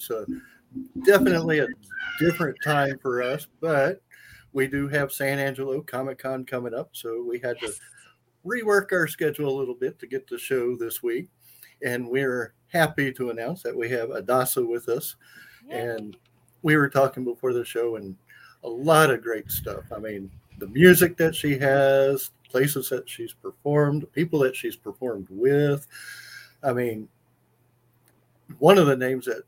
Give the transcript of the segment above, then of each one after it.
it's a, definitely a different time for us, but we do have San Angelo Comic Con coming up. So we had to rework our schedule a little bit to get the show this week. And we're happy to announce that we have Adassa with us. And we were talking before the show and a lot of great stuff. I mean, the music that she has, places that she's performed, people that she's performed with. I mean, one of the names that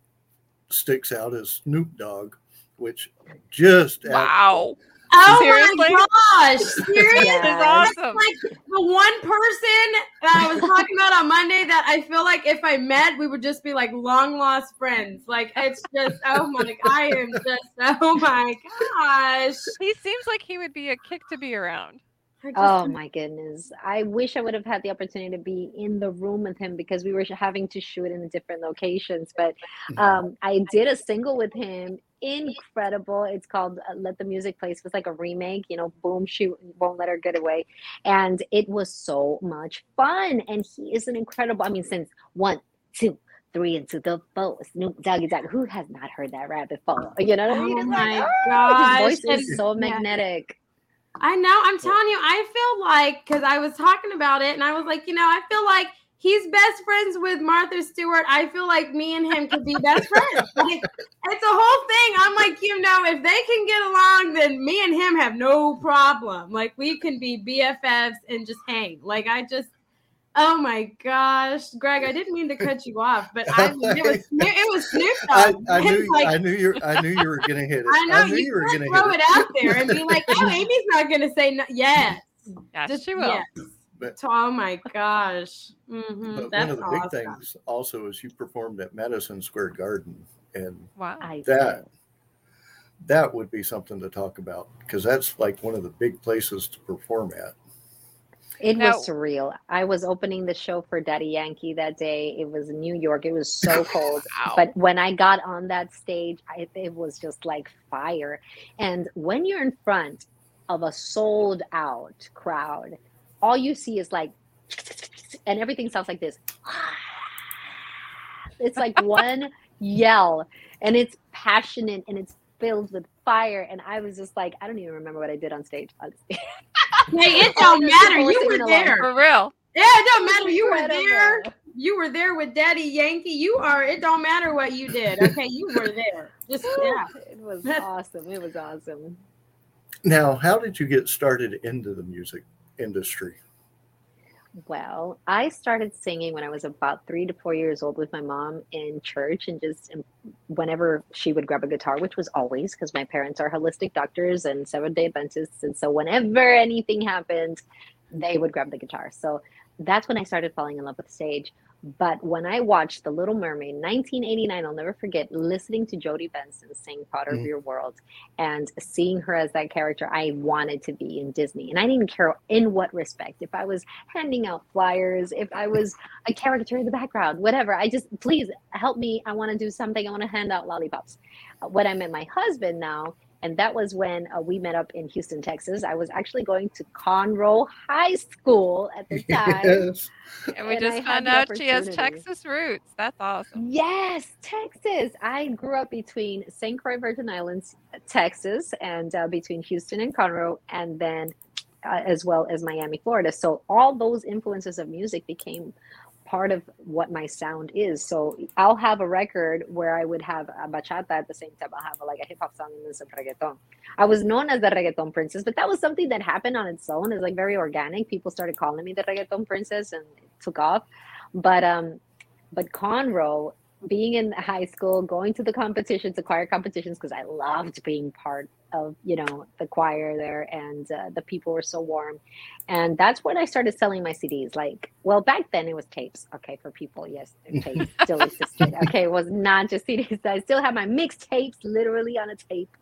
sticks out is Snoop Dogg, which just wow. Oh Seriously? my gosh! Seriously, yeah. awesome. like the one person that I was talking about on Monday that I feel like if I met, we would just be like long lost friends. Like it's just oh my, I am just oh my gosh. He seems like he would be a kick to be around. Oh my goodness. I wish I would have had the opportunity to be in the room with him because we were having to shoot in different locations. But mm-hmm. um, I did a single with him. Incredible. It's called uh, Let the Music Play. It was like a remake, you know, boom, she won't let her get away. And it was so much fun. And he is an incredible, I mean, since one, two, three into the four. Snoop Doggy Dogg. Who has not heard that rap before? You know what I mean? Oh my like, oh, His voice is so magnetic. I know. I'm telling you, I feel like because I was talking about it and I was like, you know, I feel like he's best friends with Martha Stewart. I feel like me and him could be best friends. Like, it's a whole thing. I'm like, you know, if they can get along, then me and him have no problem. Like we can be BFFs and just hang. Like I just Oh my gosh, Greg! I didn't mean to cut you off, but I it was it was Snoop Dogg. I, I knew like, I knew you I knew you were gonna hit it. I know I knew you, you were gonna throw it, it out there and be like, "Oh, Amy's not gonna say no." Yes, yes, Just, she will. Yes. But, oh my gosh, mm-hmm. but one of the awesome. big things also is you performed at Madison Square Garden, and wow, that that would be something to talk about because that's like one of the big places to perform at. It now, was surreal. I was opening the show for Daddy Yankee that day. It was New York. It was so cold. wow. But when I got on that stage, I, it was just like fire. And when you're in front of a sold out crowd, all you see is like, and everything sounds like this. It's like one yell, and it's passionate and it's filled with fire. And I was just like, I don't even remember what I did on stage, honestly. Hey, it don't matter. You were there. For real. Yeah, it don't matter. You were there. You were there with Daddy Yankee. You are. It don't matter what you did. Okay, you were there. Just yeah. It was awesome. It was awesome. Now, how did you get started into the music industry? Well, I started singing when I was about three to four years old with my mom in church, and just um, whenever she would grab a guitar, which was always because my parents are holistic doctors and Seventh day Adventists. And so, whenever anything happened, they would grab the guitar. So, that's when I started falling in love with stage. But when I watched The Little Mermaid, 1989, I'll never forget listening to Jodi Benson sing Part of mm. Your World and seeing her as that character I wanted to be in Disney. And I didn't care in what respect. If I was handing out flyers, if I was a character in the background, whatever. I just, please help me. I want to do something. I want to hand out lollipops. When I met my husband now, and that was when uh, we met up in Houston, Texas. I was actually going to Conroe High School at the time. Yes. And we and just I found out she has Texas roots. That's awesome. Yes, Texas. I grew up between St. Croix Virgin Islands, Texas, and uh, between Houston and Conroe, and then uh, as well as Miami, Florida. So all those influences of music became part of what my sound is. So I'll have a record where I would have a bachata at the same time. I'll have a, like a hip hop song and then some reggaeton. I was known as the reggaeton princess, but that was something that happened on its own. It's like very organic. People started calling me the reggaeton princess and it took off. But um, but Conroe being in high school, going to the competitions, the choir competitions, because I loved being part of you know the choir there, and uh, the people were so warm, and that's when I started selling my CDs. Like, well, back then it was tapes. Okay, for people, yes, tapes still existed. Okay, it was not just CDs. I still have my mixtapes, literally on a tape,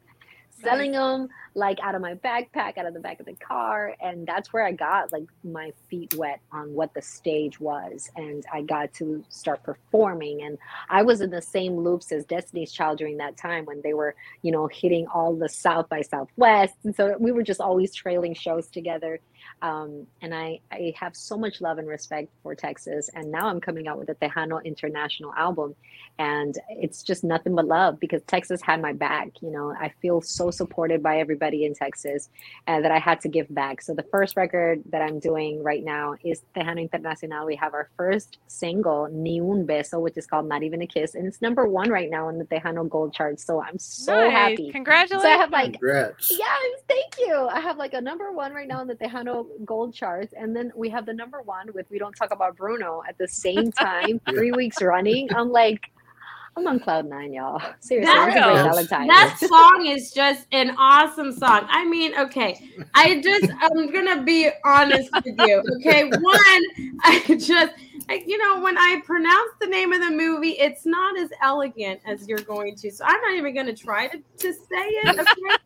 selling them like out of my backpack, out of the back of the car. And that's where I got like my feet wet on what the stage was. And I got to start performing. And I was in the same loops as Destiny's Child during that time when they were, you know, hitting all the South by Southwest. And so we were just always trailing shows together. Um, and I, I have so much love and respect for Texas. And now I'm coming out with a Tejano International album. And it's just nothing but love because Texas had my back. You know, I feel so supported by everybody in Texas and that I had to give back. So the first record that I'm doing right now is Tejano Internacional. We have our first single, Ni Un Beso, which is called Not Even a Kiss. And it's number one right now on the Tejano Gold chart. So I'm so Nice. happy. Congratulations. So I have like Congrats. Yes, thank you. I have like a number one right now in the Tejano Gold charts, and then we have the number one with "We Don't Talk About Bruno" at the same time, three weeks running. I'm like, I'm on cloud nine, y'all. Seriously, That- it's a great Yes. Valentine's. That song is just an awesome song. I mean, okay, I just I'm gonna be honest with you. Okay, one, I just I- you know when I pronounce the name of the movie, it's not as elegant as you're going to. So I'm not even gonna try to, to say it. Okay,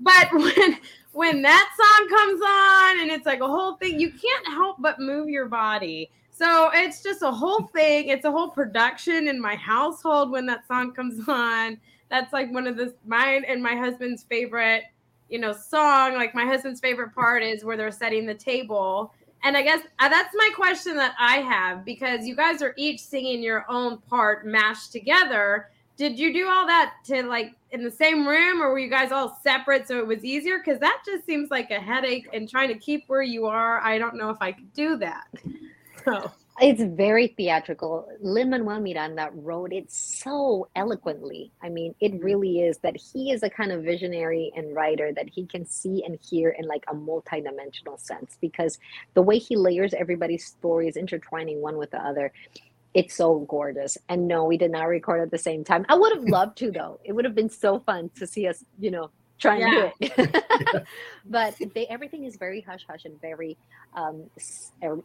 but when when that song comes on and it's like a whole thing, you can't help but move your body. So it's just a whole thing. It's a whole production in my household when that song comes on. That's like one of the mine and my husband's favorite, you know, song. Like my husband's favorite part is where they're setting the table. And I guess uh, that's my question that I have because you guys are each singing your own part mashed together. Did you do all that to like in the same room or were you guys all separate so it was easier? Because that just seems like a headache and trying to keep where you are. I don't know if I could do that. It's very theatrical. Lin Manuel Miranda wrote it so eloquently. I mean, it mm-hmm. really is that he is a kind of visionary and writer that he can see and hear in like a multidimensional sense because the way he layers everybody's stories, intertwining one with the other, it's so gorgeous. And no, we did not record at the same time. I would have loved to though. It would have been so fun to see us, you know, try to do it. but they, everything is very hush hush and very um,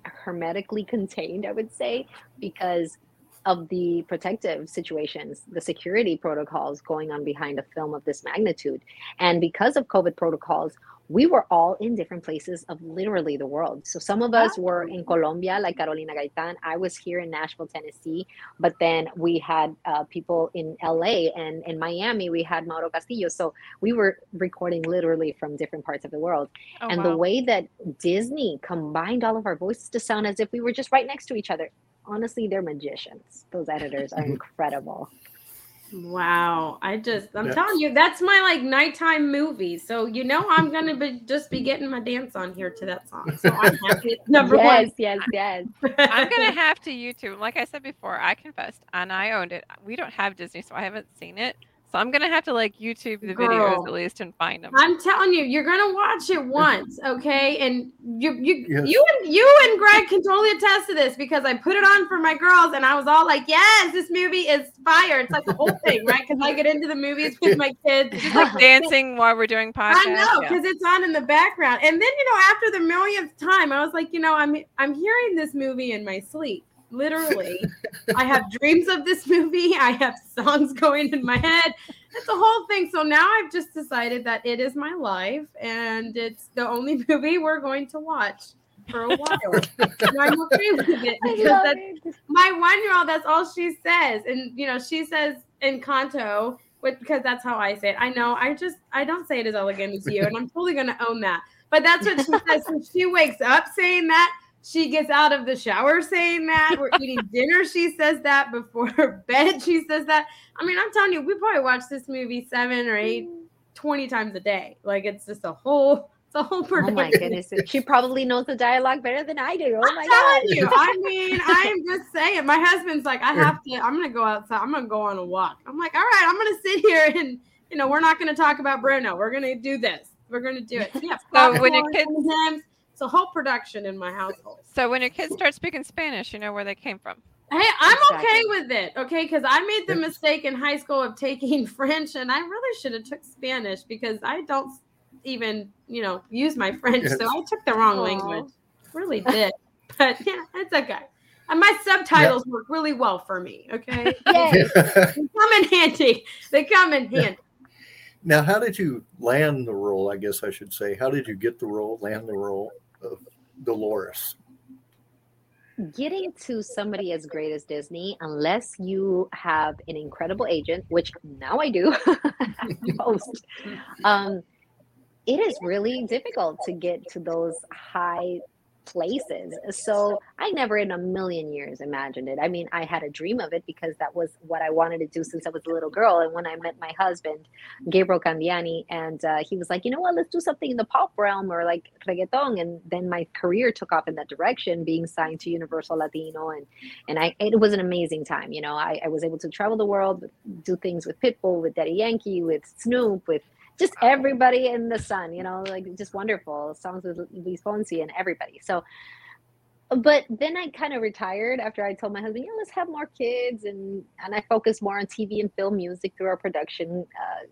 hermetically contained, I would say, because of the protective situations, the security protocols going on behind a film of this magnitude. And because of COVID protocols, we were all in different places of literally the world. So some of us were in Colombia, like Carolina Gaitan. I was here in Nashville, Tennessee. But then we had uh, people in LA and in Miami, we had Mauro Castillo. So we were recording literally from different parts of the world Oh, and wow. the way that Disney combined all of our voices to sound as if we were just right next to each other. Honestly, they're magicians. Those editors are incredible. Wow. I just I'm Yeah. telling you, that's my like nighttime movie. So you know I'm gonna be just be getting my dance on here to that song. So I'm happy it's number yes, yes, yes. one. I'm gonna have to YouTube. Like I said before, I confessed and I owned it. We don't have Disney, so I haven't seen it. So I'm gonna have to like YouTube the Girl. videos at least and find them. I'm telling you, you're gonna watch it once, okay? And you you Yes. you and you and Greg can totally attest to this because I put it on for my girls and I was all like, Yes, this movie is fire. It's like the whole thing, right? Because I get into the movies with my kids. Just like dancing while we're doing podcasts. I know yeah. because it's on in the background. And then you know, after the millionth time, I was like, you know, I'm I'm hearing this movie in my sleep. Literally, I have dreams of this movie. I have songs going in my head. It's a whole thing. So now I've just decided that it is my life, and it's the only movie we're going to watch for a while. and I'm okay with it because that's it. my one year old, that's all she says. And you know, she says in Kanto, with because that's how I say it. I know I just I don't say it as elegant as you, and I'm totally gonna own that. But that's what she says. When she wakes up saying that, she gets out of the shower saying that. We're eating dinner, she says that. Before bed, she says that. I mean, I'm telling you, we probably watch this movie seven or eight, mm. 20 times a day. Like it's just a whole it's a whole Oh my goodness. She probably knows the dialogue better than I do. Oh I'm my telling god. you. I mean, I am just saying. My husband's like, I have to. I'm gonna go outside. I'm gonna go on a walk. I'm like, all right. I'm gonna sit here and you know, we're not gonna talk about Bruno. We're gonna do this. We're gonna do it. Yeah. So when your popcorn, M&Ms. It's a whole production in my household. So when your kids start speaking Spanish, you know where they came from. Hey, I'm okay with it. Okay, because I made the mistake in high school of taking French, and I really should have took Spanish because I don't even, you know, use my French. Yes. So I took the wrong Aw. language. Really did. but yeah, it's okay. And my subtitles work really well for me. Okay, Yay. they come in handy. They come in handy. Now, how did you land the role? I guess I should say. How did you get the role, land the role of Dolores? getting to somebody as great as Disney, unless you have an incredible agent, which now I do, most, um, it is really difficult to get to those high places. So I never in a million years imagined it. I mean, I had a dream of it because that was what I wanted to do since I was a little girl. And when I met my husband, Gabriel Candiani, and uh, he was like, you know what, let's do something in the pop realm or like reggaeton. And then my career took off in that direction, being signed to Universal Latino. And, and I, it was an amazing time. You know, I, I was able to travel the world, do things with Pitbull, with Daddy Yankee, with Snoop, with just everybody in the sun, you know, like just wonderful songs with Luis Fonsi and everybody. So, but then I kind of retired after I told my husband, yeah, let's have more kids, and and I focused more on TV and film music through our production uh,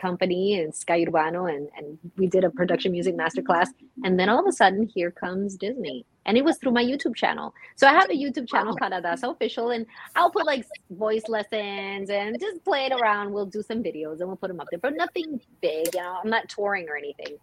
company and Sky Urbano, and and we did a production music masterclass, and then all of a sudden, here comes Disney, and it was through my YouTube channel. So I have a YouTube channel called Adassa Official, and I'll put like voice lessons and just play it around. We'll do some videos and we'll put them up there, but nothing big. You know, I'm not touring or anything.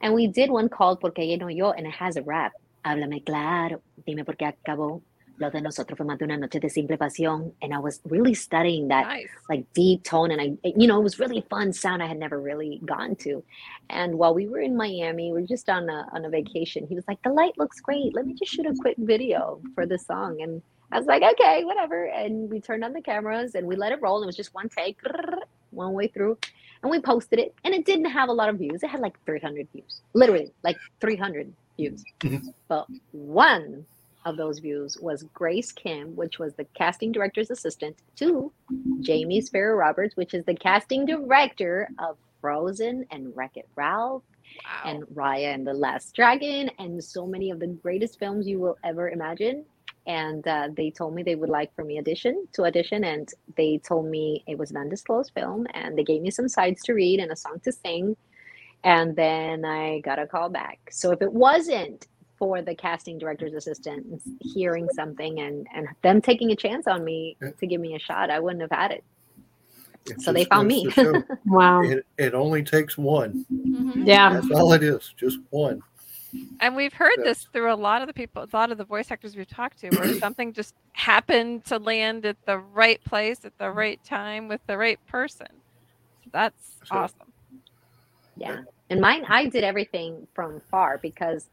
And we did one called Porque No Yo, and it has a rap. Háblame claro, dime por qué acabó. Lo de nosotros fue más de una noche de simple pasión. And I was really studying that Nice. like deep tone and I you know it was really fun sound I had never really gone to. And while we were in Miami, we were just on a on a vacation. He was like, "The light looks great. Let me just shoot a quick video for the song." And I was like, "Okay, whatever." And we turned on the cameras and we let it roll. It was just one take, one way through, and we posted it. And it didn't have a lot of views. It had like 300 views, literally like 300 views. Mhm. But one of those views was Grace Kim, which was the casting director's assistant to Jamie Sparer Roberts, which is the casting director of Frozen and Wreck It Ralph Wow. and Raya and the Last Dragon and so many of the greatest films you will ever imagine. And uh, they told me they would like for me audition to audition, and they told me it was an undisclosed film, and they gave me some sides to read and a song to sing, and then I got a call back. So if it wasn't for the casting director's assistant hearing something and and them taking a chance on me Yeah. to give me a shot, I wouldn't have had it. It So they found me. to Wow. it, it only takes one. Mhm. Yeah. That's all it is, just one. And we've heard Yes. this through a lot of the people, a lot of the voice actors we've talked to, where something just happened to land at the right place at the right time with the right person. So that's So- awesome. Yeah. And mine, I did everything from far because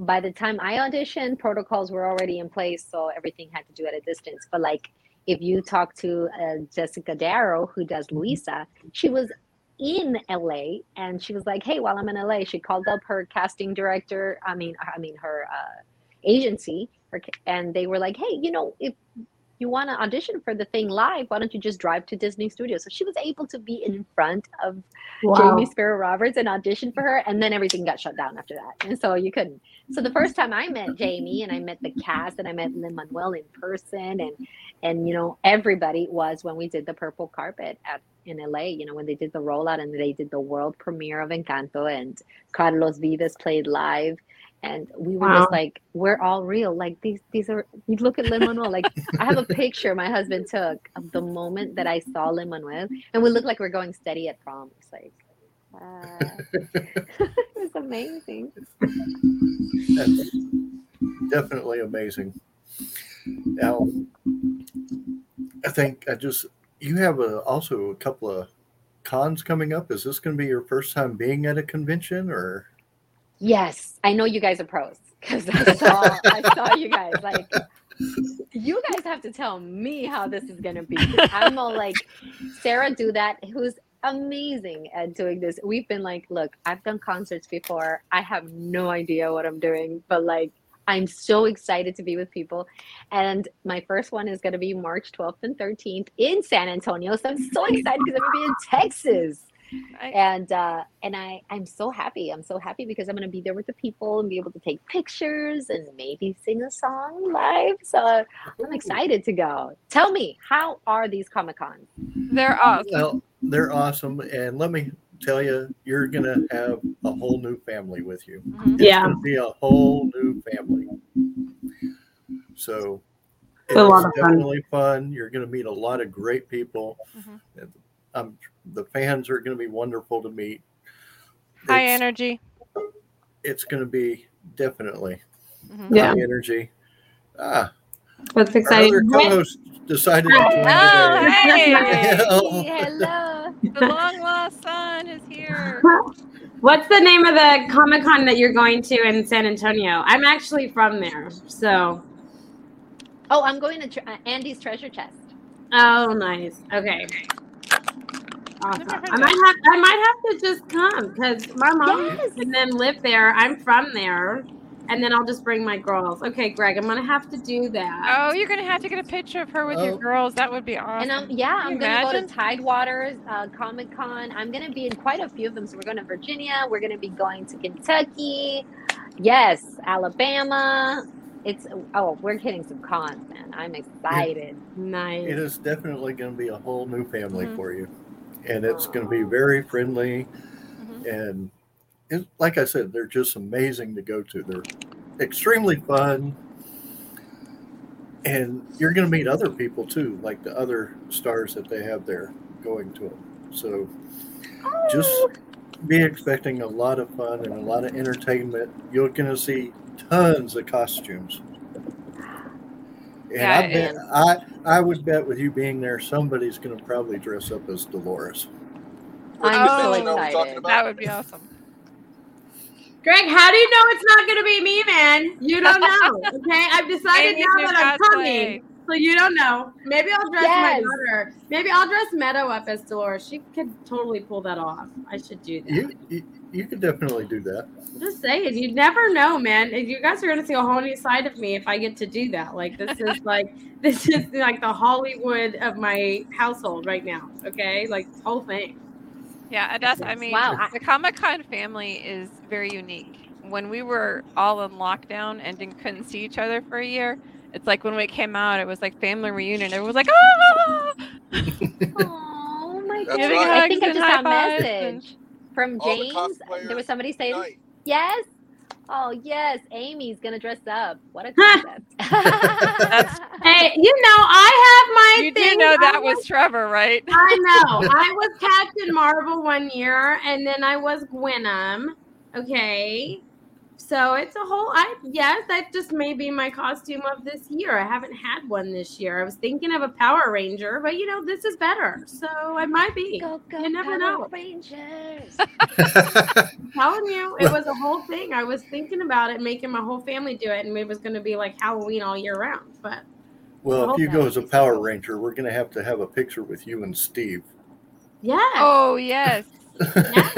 by the time I auditioned, protocols were already in place. So everything had to do at a distance. But like, if you talk to uh, Jessica Darrow, who does Luisa, she was in LA and she was like, Hey, while I'm in LA, she called up her casting director. I mean, I mean, her uh, agency, her, and they were like, Hey, you know, if you want to audition for the thing live, why don't you just drive to Disney Studios? So she was able to be in front of Wow. Jamie Sparer Roberts and audition for her, and then everything got shut down after that. And so you couldn't. So the first time I met Jamie and I met the cast and I met Lin Manuel in person and and you know everybody was when we did the purple carpet at in LA. You know when they did the rollout and they did the world premiere of Encanto and Carlos Vives played live. And we were Wow. just like, we're all real. Like these, these are. You look at Lin Manuel. Like I have a picture my husband took of the moment that I saw Lin Manuel, and we look like we're going steady at prom. It's like, uh, it's amazing. That's definitely amazing. Now, I think I just you have a, also a couple of cons coming up. Is this going to be your first time being at a convention, or Yes, I know you guys are pros because I saw I saw you guys like. You guys have to tell me how this is gonna be. I'm all like Sarah do that, who's amazing at doing this. We've been like, look, I've done concerts before. I have no idea what I'm doing, but like I'm so excited to be with people. And my first one is gonna be March 12th and 13th in San Antonio. So I'm so excited because I'm gonna be in Texas Right? and uh and i i'm so happy i'm so happy because i'm going to be there with the people and be able to take pictures and maybe sing a song live so i'm excited to go tell me how are these comic cons They're awesome. well, they're awesome. And let me tell you, you're going to have a whole new family with you. Mhm. It's Yeah. going to be a whole new family. So It's a lot of fun. definitely fun. You're going to meet a lot of great people. Mhm. I'm The fans are going to be wonderful to meet. High It's- energy. It's going to be definitely Mhm. Yeah. high energy. Ah, That's our exciting. other co-host decided to join Oh, today. hey! Oh. hello. The long lost son is here. What's the name of the Comic Con that you're going to in San Antonio? I'm actually from there, so. Oh, I'm going to tr- uh, Andy's treasure chest. Oh, nice. Okay. Awesome. I might have I might have to just come because my mom Yes. and then live there. I'm from there, and then I'll just bring my girls. Okay, Greg, I'm gonna have to do that. Oh, you're gonna have to get a picture of her with Oh. your girls. That would be awesome. And um, yeah, I'm gonna go to Tidewaters, uh, Comic Con. I'm gonna be in quite a few of them. So we're going to Virginia. We're gonna be going to Kentucky. Yes, Alabama. It's oh, we're hitting some cons, man. I'm excited. Nice. It is definitely going to be a whole new family Mhm. for you, and it's going to be very friendly. Mhm. And it, like I said, they're just amazing to go to. They're extremely fun, and you're going to meet other people too, like the other stars that they have there going to them. So just be expecting a lot of fun and a lot of entertainment. You're going to see tons of costumes. And Yeah, I bet I I would bet with you being there, somebody's going to probably dress up as Dolores. I'm so Oh. You know what I'm talking excited. that would be awesome. Greg, how do you know it's not gonna be me, man? You don't know. Okay, I've decided now new that I'm cosplay. coming. So you don't know. Maybe I'll dress Yes. my daughter. Maybe I'll dress Meadow up as Dolores. She could totally pull that off. I should do that. You you, you could definitely do that. I'm just saying, you never know, man. You guys are gonna see a whole new side of me if I get to do that. Like this is like this is like the Hollywood of my household right now. Okay, like this whole thing. Yeah, that's. I mean, Wow, the Comic Con family is very unique. When we were all in lockdown and didn't, couldn't see each other for a year, it's like when we came out, it was like family reunion. Everyone was like, ah! Oh my god!" right. I think I just got a high fives and- message from All the James. There was somebody saying Night. yes. Oh yes, Amy's gonna dress up. What a concept! Hey, you know, I have my You thing. do know I that was Trevor, right? I know. I was Captain Marvel one year, and then I was Gwenom. Okay. So it's a whole. I yes, that just may be my costume of this year. I haven't had one this year. I was thinking of a Power Ranger, but you know this is better, so I might be. go go You never Power know. Rangers! I'm telling you, it was a whole thing. I was thinking about it, making my whole family do it, and it was going to be like Halloween all year round. But well, if you go as a Okay. Power Ranger, we're going to have to have a picture with you and Steve. yeah, Oh yes. yeah.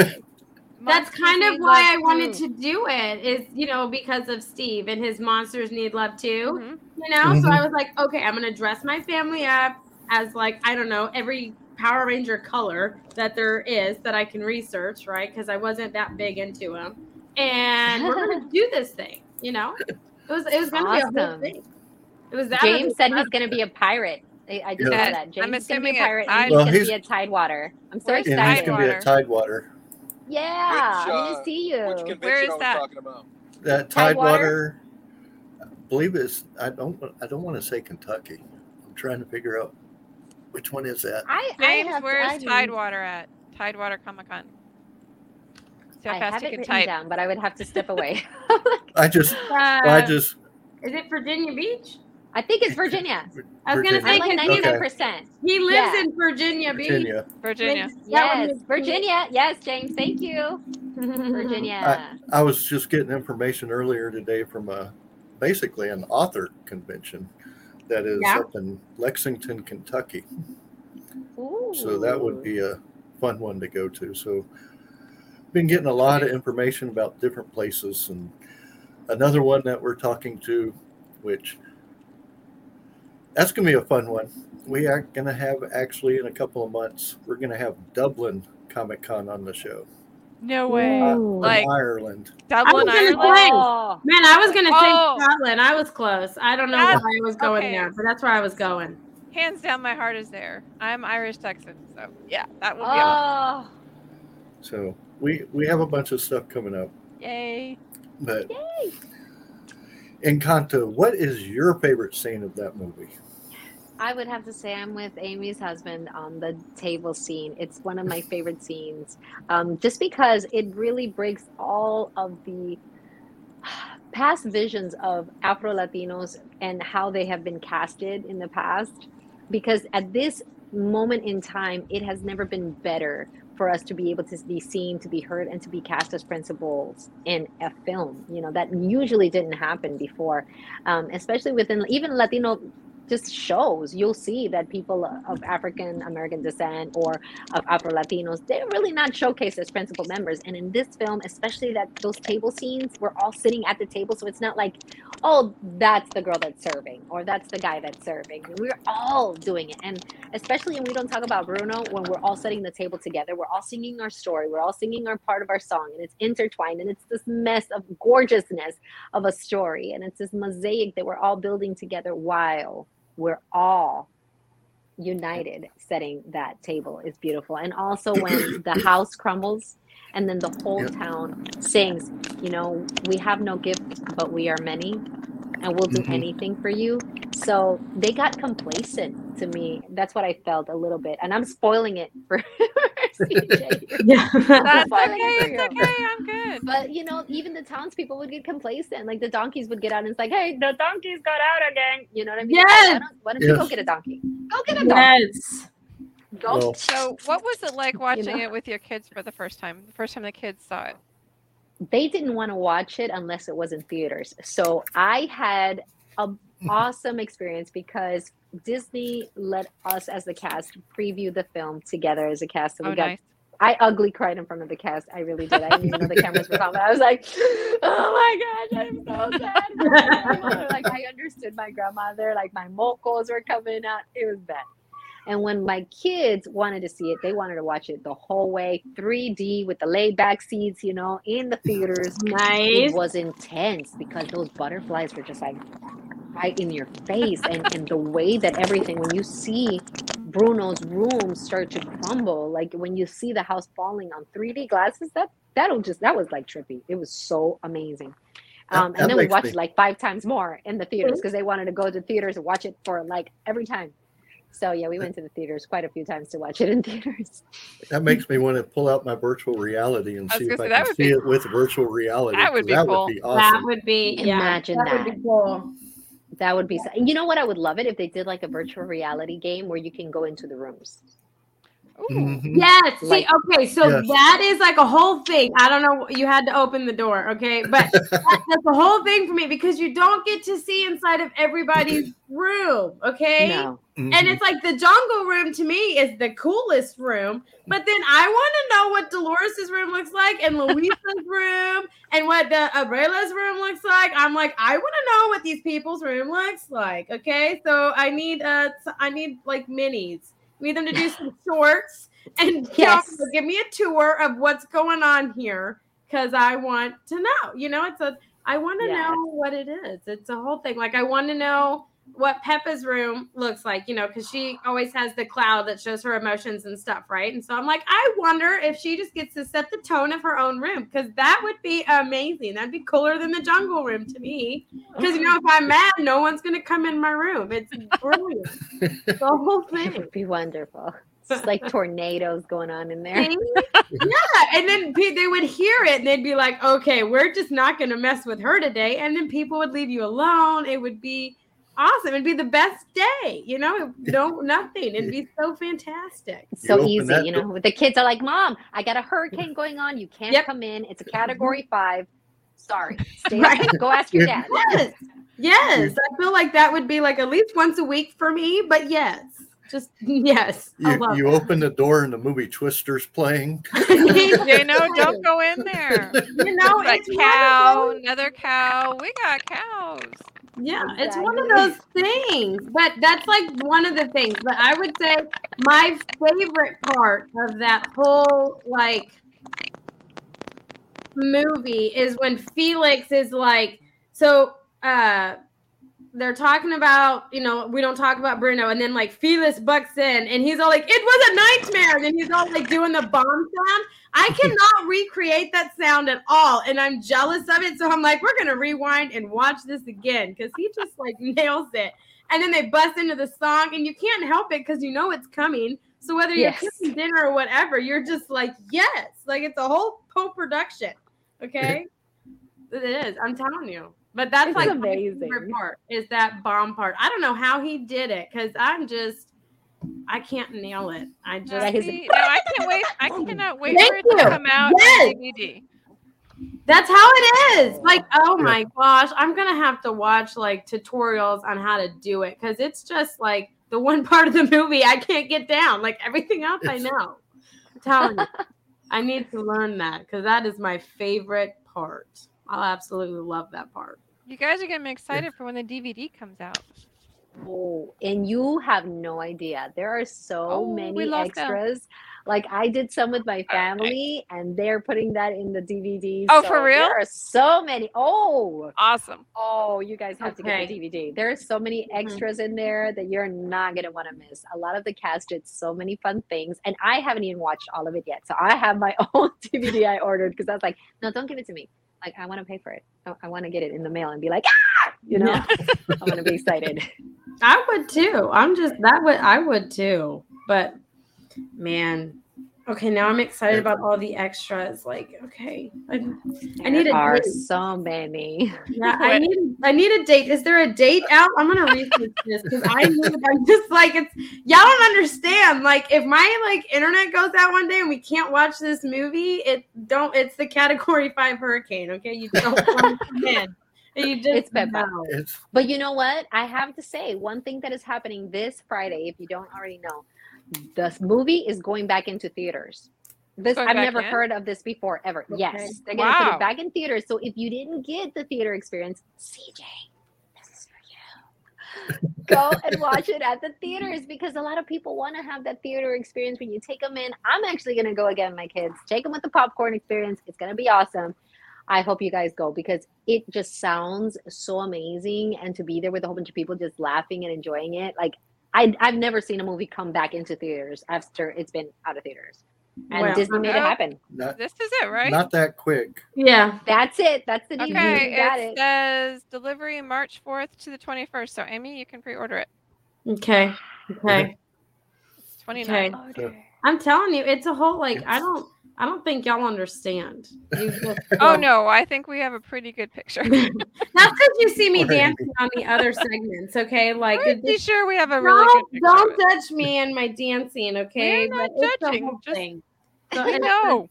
That's kind of why Love I wanted to do it is, you know, because of Steve and his monsters need love too, Mhm. you know? So Mhm. I was like, okay, I'm going to dress my family up as like, I don't know, every Power Ranger color that there is that I can research, right? Because I wasn't that big into them. And we're going to do this thing, you know? It was it was going to be a whole Awesome. thing. It was that James said he's gonna be a pirate. I, I just Yeah. saw that. James I'm is gonna be assuming a it- pirate, I- and he's Well, gonna he's- be a Tidewater. I'm so Where's and excited. he's going to be at Tidewater. Yeah, Which, I'm uh, gonna see you. Which convention Where is are we that? talking about? That Tidewater? Tidewater, I believe it's. I don't. I don't want to say Kentucky. I'm trying to figure out which one is that. I, I James, have, where's I, Tidewater at? Tidewater Comic Con. See how I fast have you it can written type. down, but I would have to step away. I just. Uh, I just. is it Virginia Beach? I think it's Virginia. I was going to say like 99%. he lives Yeah. in Virginia Beach. Virginia. Virginia. Yes, Virginia. Yes, James. Thank you, Virginia. I was just getting information earlier today from a basically an author convention that is Yeah. up in Lexington, Kentucky. So that would be a fun one to go to. So been getting a lot of information about different places and another one that we're talking to, which that's gonna be a fun one. We are gonna have actually in a couple of months, we're gonna have Dublin Comic Con on the show. No way. uh, Like- Ireland. Dublin, I was gonna Ireland. say- Oh, Man, I was gonna Oh. say Scotland. I was close. I don't know That's- why I was going okay. there, but that's where I was going. Hands down, my heart is there. I'm Irish Texan, so yeah, that would be awesome. oh, So we we have a bunch of stuff coming up. Yay! But yay! Encanto, what is your favorite scene of that movie? I would have to say I'm with Amy's husband on the table scene. It's one of my favorite scenes, um, just because it really breaks all of the past visions of Afro Latinos and how they have been casted in the past. Because at this moment in time, it has never been better for us to be able to be seen, to be heard, and to be cast as principals in a film. You know, that usually didn't happen before, um, especially within even Latino just shows, you'll see that people of African American descent or of Afro Latinos, they're really not showcased as principal members. And in this film, especially that those table scenes, we're all sitting at the table. So it's not like, oh, that's the girl that's serving or that's the guy that's serving. We're all doing it. And especially when we don't talk about Bruno, when we're all setting the table together, we're all singing our story, we're all singing our part of our song, and it's intertwined and it's this mess of gorgeousness of a story. And it's this mosaic that we're all building together while we're all united setting that table is beautiful and also when the house crumbles and then the whole yep. town sings you know we have no gift but we are many and we'll do mm-hmm. anything for you. So they got complacent to me. That's what I felt a little bit. And I'm spoiling it for CJ. yeah. That's okay. It's okay. I'm good. But you know, even the townspeople would get complacent. Like the donkeys would get out and it's like, hey, the donkeys got out again. You know what I mean? Yes. Why don't, why don't yes. you go get a donkey? Go get a donkey. Yes. Go. Well. So what was it like watching you know? it with your kids for the first time? The first time the kids saw it? They didn't want to watch it unless it was in theaters. So I had an awesome experience because Disney let us as the cast preview the film together as a cast. So we oh, got nice. I ugly cried in front of the cast. I really did. I didn't even know the cameras were on. I was like, oh my gosh, I'm so sad. like I understood my grandmother. Like my mocos were coming out. It was bad. And when my kids wanted to see it, they wanted to watch it the whole way, 3D with the laid back seats, you know, in the theaters. Nice. It was intense because those butterflies were just like right in your face. And, and the way that everything, when you see Bruno's room start to crumble, like when you see the house falling on 3D glasses, that that'll just that was like trippy. It was so amazing. Um, and then we watched me... like five times more in the theaters because they wanted to go to theaters and watch it for like every time. So yeah, we went to the theaters quite a few times to watch it in theaters. That makes me want to pull out my virtual reality and see if I can see be, it with virtual reality. That would be that cool. Would be awesome. That would be yeah, imagine that. that. Would be cool. That would be. You know what? I would love it if they did like a virtual reality game where you can go into the rooms. Mm-hmm. Yes. See, like, okay, so yes. that is like a whole thing. I don't know. You had to open the door, okay, but that, that's the whole thing for me because you don't get to see inside of everybody's room, okay? No. Mm-hmm. And it's like the jungle room to me is the coolest room, but then I want to know what Dolores's room looks like and Luisa's room and what the Abuela's room looks like. I'm like, I want to know what these people's room looks like. Okay, so I need uh, I need like minis we need them to do some shorts and yes. give me a tour of what's going on here because I want to know. You know, it's a I want to know what it is. It's a whole thing. Like I want to know what Pepa's room looks like, you know, because she always has the cloud that shows her emotions and stuff, right? And so I'm like, I wonder if she just gets to set the tone of her own room because that would be amazing. That'd be cooler than the jungle room to me. Because, you know, if I'm mad, no one's going to come in my room. It's brilliant. the whole thing. It would be wonderful. It's like tornadoes going on in there. yeah. And then they would hear it and they'd be like, okay, we're just not going to mess with her today. And then people would leave you alone. It would be awesome. It'd be the best day, you know, no nothing. It'd be so fantastic. so easy, you know. The kids are like, Mom, I got a hurricane going on. You can't yep. come in. It's a mm-hmm. category five. Sorry. Stay right? Go ask your dad. Yes. Yes. I feel like that would be like at least once a week for me, but yes. Just yes. You, you open the door and the movie Twister's playing. you know, don't go in there. You know, it's cow, another cow. We got cows. Yeah, exactly. it's one of those things. But that's like one of the things. But I would say my favorite part of that whole like movie is when Felix is like, so uh they're talking about, you know, we don't talk about Bruno, and then like Felix bucks in and he's all like, it was a nightmare, and then he's all like doing the bomb sound. I cannot recreate that sound at all, and I'm jealous of it. So I'm like, we're gonna rewind and watch this again because he just like nails it. and then they bust into the song, and you can't help it because you know it's coming. So whether you're Yes. cooking dinner or whatever, you're just like, yes, like it's a whole co-production. Okay, it is. I'm telling you. But that's It's like my amazing. favorite part is that bomb part. I don't know how he did it because I'm just, I can't nail it. I just, Yeah, see, no, I can't wait. I cannot wait Thank for it to you. come out Yes. on DVD. That's how it is. Like, oh my gosh, I'm gonna have to watch like tutorials on how to do it because it's just like the one part of the movie I can't get down. Like everything else I know. I'm telling you, I need to learn that because that is my favorite part. I'll absolutely love that part. You guys are getting me excited for when the DVD comes out. Oh, and you have no idea. There are so Oh, we many lost them. extras. Like I did some with my family, and they're putting that in the DVD. Oh, so for real? There are so many. Oh, Awesome. oh, you guys have to get the DVD. There are so many Mhm. extras in there that you're not gonna want to miss. A lot of the cast did so many fun things, and I haven't even watched all of it yet. So I have my own DVD I ordered because I was like, no, don't give it to me. Like I want to pay for it. I, I want to get it in the mail and be like, ah, you know, Yeah. I want to be excited. I would too. I'm just that would I would too. But man, okay, now I'm excited about all the extras. Like, okay, I, I need There a are date. so many. Yeah, I need I need a date. Is there a date out? I'm gonna research this because I need, I'm just like it's y'all don't understand. Like if my like internet goes out one day and we can't watch this movie, it don't it's the category five hurricane. Okay, you don't want to. You just It's bad. know. It's But you know what? I have to say, one thing that is happening this Friday, if you don't already know, the movie is going back into theaters. This Going I've never in? heard of this before ever. Okay. Yes, they're gonna put it back in theaters. So if you didn't get the theater experience, CJ, this is for you. Go and watch it at the theaters because a lot of people want to have that theater experience when you take them in. I'm actually gonna go again, my kids. Take them with the popcorn experience. It's gonna be awesome. I hope you guys go because it just sounds so amazing and to be there with a whole bunch of people just laughing and enjoying it. Like I I've never seen a movie come back into theaters after it's been out of theaters. And Well, Disney made it happen. not This is it, right? not that quick. Yeah. That's it. That's the DVD. okay, got it, it. says delivery March 4th to the 21st. So, Amy, you can pre order it. Okay. Okay. It's 29 So- I'm telling you, it's a whole like I don't I don't think y'all understand. Just Oh, no. I think we have a pretty good picture. That's because you see me Sorry. dancing on the other segments, okay? Like I'm pretty just- sure we have a really don't, good picture. don't judge me and my dancing, okay? We're not But it's the judging, whole just- thing. So, I know.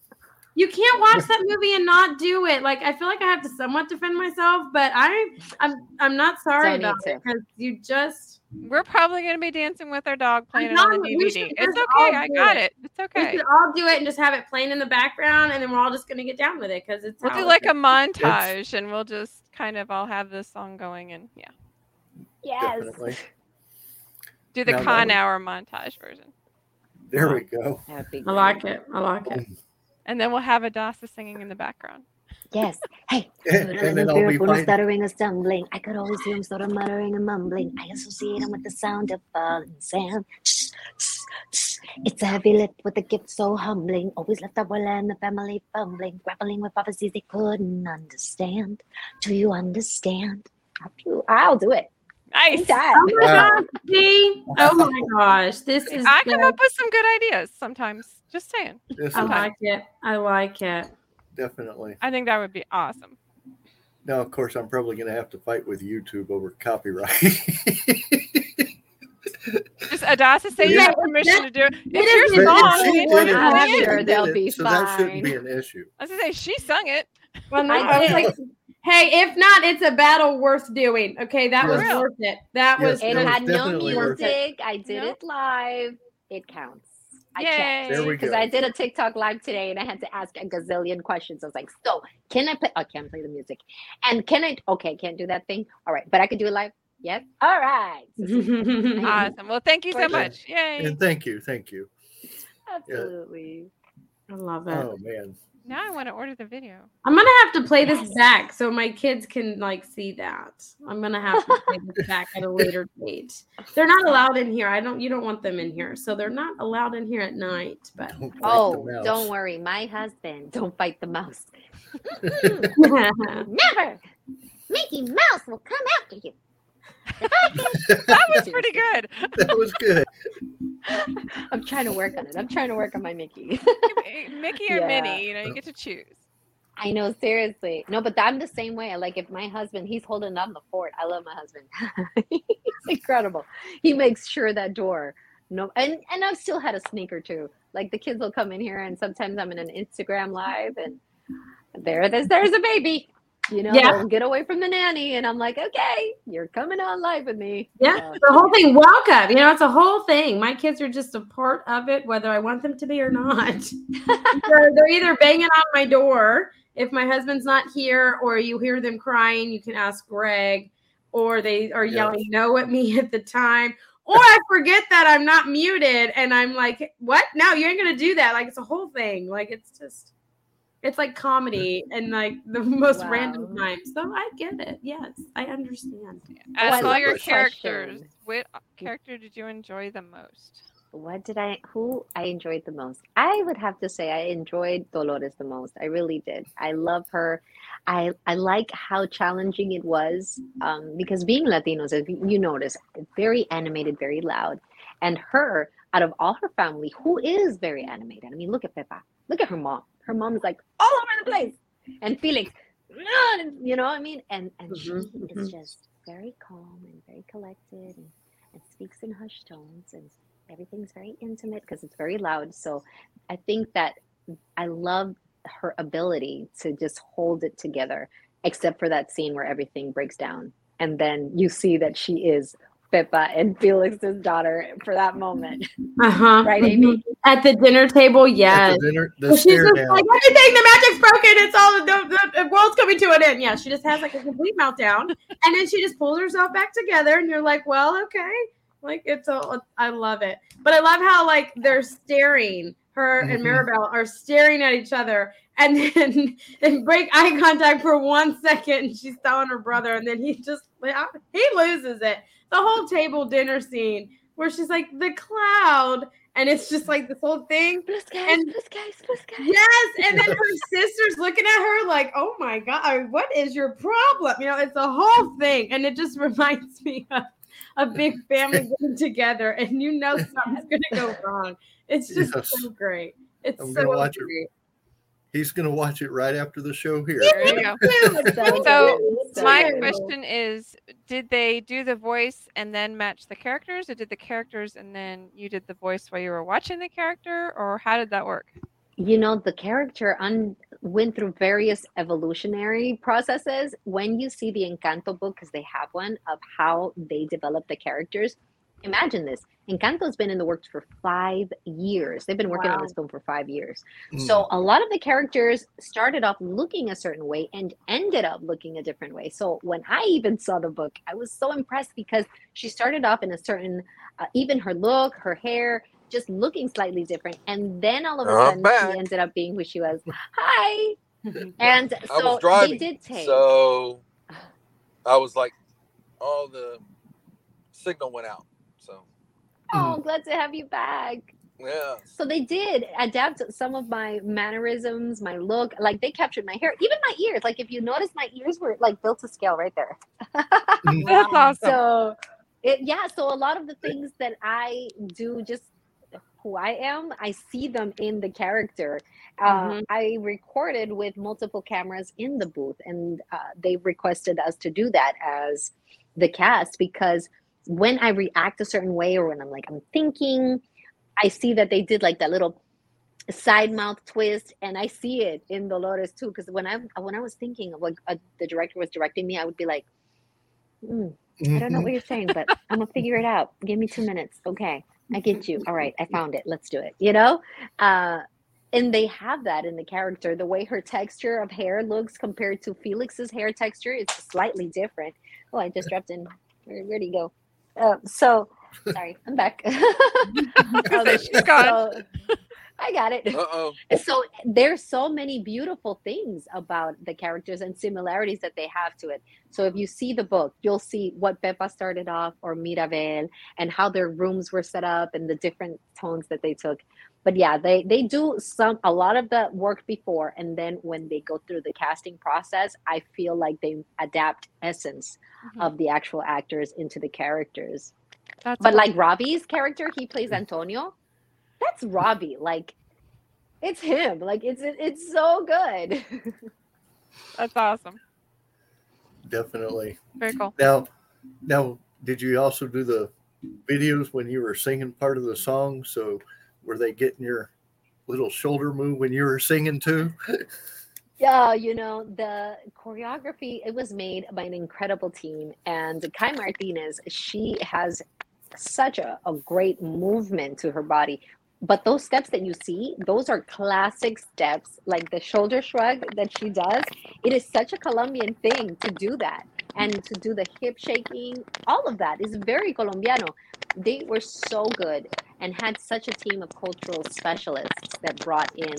You can't watch that movie and not do it. Like I feel like I have to somewhat defend myself, but I I'm I'm not sorry Don't about it because you just We're probably going to be dancing with our dog playing it on the DVD. It's okay. I got it. it. It's okay. we okay. should all do it and just have it playing in the background, and then we're all just gonna get down with it because it's We'll do like a montage and we'll just kind of all have this song going and yeah. Yes. Definitely. Do the Now con would- hour montage version. There we go. That'd I like it. I like it. And then we'll have Adassa singing in the background. Yes. Hey, And, and then I'll be fearful, fighting. stuttering and stumbling. I could always hear him sort of muttering and mumbling. I associate him with the sound of falling sand. Shh, shh, shh. It's a heavy lift with a gift so humbling. Always left our land, the family fumbling, grappling with prophecies they couldn't understand. Do you understand? I'll do- it. Nice. Anytime. Oh my Wow. gosh, see? Oh my gosh, this is. I come up with some good ideas sometimes. Just saying. This I is like it. I like it. Definitely. I think that would be awesome. Now, of course, I'm probably going to have to fight with YouTube over copyright. Just Adassa say you have permission to do it. it It's your song. she you did want it. to I'm it. sure She they'll did be it, so that shouldn't be an issue. I was gonna say she sung it. Well, no, I I was like, hey, if not, it's a battle worth doing. Okay, that was worth it. That Yes, was. It That was had no definitely worth it. music. I did No? it live. It counts. I Yay. checked. There we go. Because. I did a TikTok live today and I had to ask a gazillion questions. I was like, so can I play? I can't play the music. And can I? Okay, can't do that thing. All right, but I could do it live. Yes. All right. Awesome. Well, thank you so much. Yay. And thank you, thank you. Absolutely. I love it. Oh man, Now I want to order the video. I'm gonna have to play this back so my kids can like see that. I'm gonna have to play this back at a later date. They're not allowed in here. I don't. You don't want them in here, so they're not allowed in here at night. But don't Oh, don't worry. My husband, don't fight the mouse. Never. Mickey Mouse will come after you. That was pretty good. That was good. I'm trying to work on it. I'm trying to work on my Mickey. Mickey or Yeah. Minnie, you know, you get to choose. I know, seriously. No, but I'm the same way. Like if my husband, he's holding down the fort. I love my husband. he's incredible. He makes sure that door. No, and and I've still had a sneak or two. Like the kids will come in here, and sometimes I'm in an Instagram live, and there it is. There's a baby. You know, Yeah. get away from the nanny, and I'm like, okay, you're coming on live with me. Yeah, Uh, the whole thing. Welcome. You know, it's a whole thing. My kids are just a part of it, whether I want them to be or not. they're, they're either banging on my door if my husband's not here, or you hear them crying. You can ask Greg, or they are Yes. yelling no at me at the time. Or I forget that I'm not muted, and I'm like, "What? No, you ain't gonna do that." Like it's a whole thing. Like it's just, it's like comedy and like the most random times. So I get it. Yes, I understand. As I all your characters, question. what character did you enjoy the most? What did I who I enjoyed the most? I would have to say I enjoyed Dolores the most. I really did. I love her. I I like how challenging it was um, because being Latinos, if you notice, very animated, very loud, and her out of all her family, who is very animated. I mean, look at Pepa. Look at her mom. Her mom is like all over the place, and Felix, you know what I mean? And and she Mhm, is just very calm and very collected and, and speaks in hushed tones and everything's very intimate because it's very loud. So I think that I love her ability to just hold it together, except for that scene where everything breaks down. And then you see that she is Pepa and Felix's daughter for that moment. Uh huh. Right, Amy? At the dinner table, yes. At the dinner, the Well, she's just down. like everything. The magic's broken. It's all the, the, the world's coming to an end. Yeah, she just has like a complete meltdown, and then she just pulls herself back together, and you're like, well, okay. Like it's a, I love it, but I love how like they're staring. Her and Mhm. Mirabel are staring at each other, and then they break eye contact for one second. And she's telling her brother, and then he just he loses it. The whole table dinner scene where she's like the cloud, and it's just like this whole thing. Blue skies, And- blue skies, blue skies. Yes, and then her sister's looking at her like, "Oh my god, what is your problem?" You know, it's a whole thing, and it just reminds me of a big family getting together, and you know something's gonna go wrong. It's just Yes. so great. It's I'm so gonna watch it. great. He's going to watch it right after the show here. There you go. So So, good, so My question is Did they do the voice and then match the characters, or did the characters and then you did the voice while you were watching the character, or how did that work? you know the character un- went through various evolutionary processes when you see the encanto book because they have one of how they develop the characters imagine this. Encanto's been in the works for five years. They've been working on this film for five years. Mm. so a lot of the characters started off looking a certain way and ended up looking a different way. So when i even saw the book i was so impressed because she started off in a certain uh, even her look her hair just looking slightly different. And then all of a I'm sudden back. she ended up being who she was. Hi. And I so was driving, they did take so I was like, all the signal went out. So oh glad to have you back yeah, So they did adapt some of my mannerisms, my look. Like they captured my hair, even my ears. Like if you notice, my ears were like built to scale right there. That's awesome. So it, yeah. So a lot of the things that I do, just who I am, I see them in the character. Uh, Mhm. I recorded with multiple cameras in the booth, and uh, they requested us to do that as the cast because when I react a certain way or when I'm like I'm thinking, I see that they did like that little side mouth twist, and I see it in Dolores too. Because when I when I was thinking of like uh, the director was directing me, I would be like, hmm, I don't know what you're saying, but I'm gonna figure it out. Give me two minutes. Okay, I get you. All right, I found it. Let's do it. You know, uh, and they have that in the character. The way her texture of hair looks compared to Felix's hair texture is slightly different. Oh, I just dropped in. Where, where'd he go? Uh, so sorry, I'm back. gonna she's gone. So, I got it uh oh. so there's so many beautiful things about the characters and similarities that they have to it so if you see the book you'll see what Pepa started off or Mirabel and how their rooms were set up and the different tones that they took but yeah, they they do some a lot of the work before, and then when they go through the casting process, I feel like they adapt essence Mhm. of the actual actors into the characters. That's But awesome. like Robbie's character, he plays Antonio. That's Robbie. Like it's him. Like it's it's so good. that's awesome. Definitely. Very cool. Now, now, did you also do the videos when you were singing part of the song? So, were they getting your little shoulder move when you were singing too? Yeah, you know, the choreography, it was made by an incredible team. And Kai Martinez, she has such a, a great movement to her body. But those steps that you see, those are classic steps, like the shoulder shrug that she does. It is such a Colombian thing to do that. And to do the hip shaking, all of that is very Colombiano. They were so good and had such a team of cultural specialists that brought in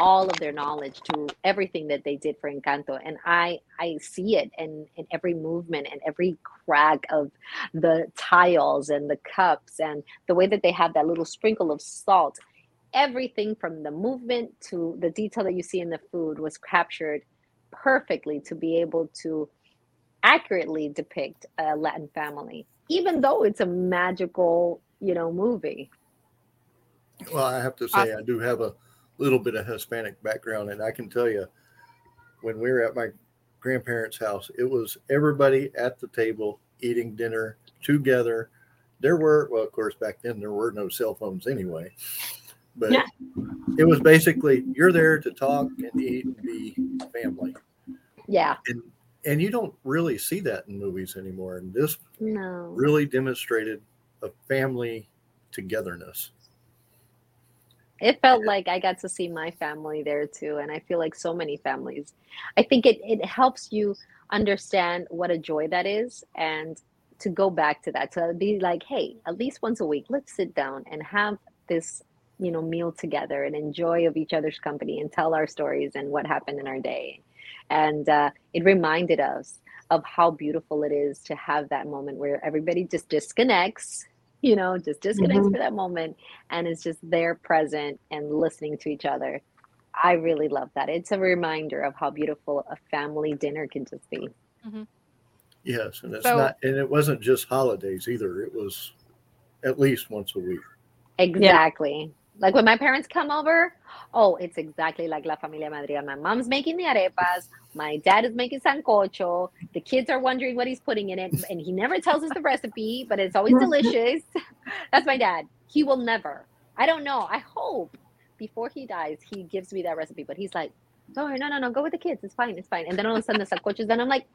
all of their knowledge to everything that they did for Encanto. And I I see it in, in every movement and every crack of the tiles and the cups and the way that they have that little sprinkle of salt. Everything from the movement to the detail that you see in the food was captured perfectly to be able to accurately depict a Latin family, even though it's a magical, you know, movie. Well, I have to say, I do have a little bit of Hispanic background, and I can tell you, when we were at my grandparents' house, it was everybody at the table eating dinner together. There were, well, of course, back then there were no cell phones anyway, but Yeah. it was basically you're there to talk and eat and be family, Yeah. and and you don't really see that in movies anymore. And this No. really demonstrated a family togetherness. It felt like I got to see my family there too. And I feel like so many families. I think it, it helps you understand what a joy that is and to go back to that. To be like, hey, at least once a week, let's sit down and have this, you know, meal together and enjoy of each other's company and tell our stories and what happened in our day. And uh, it reminded us of how beautiful it is to have that moment where everybody just disconnects you know, just disconnects Mhm. for that moment and is just there present and listening to each other. I really love that. It's a reminder of how beautiful a family dinner can just be. Yes, and it's So- not, and it wasn't just holidays either. It was at least once a week. Exactly. Like when my parents come over, oh, it's exactly like La Familia Madrigal. My mom's making the arepas, my dad is making sancocho, the kids are wondering what he's putting in it, and he never tells us the recipe, but it's always delicious. That's my dad. He will never. I don't know. I hope before he dies, he gives me that recipe, but he's like, don't worry, no, no, no, go with the kids. It's fine, it's fine. And then all of a sudden the sancocho's done. I'm like,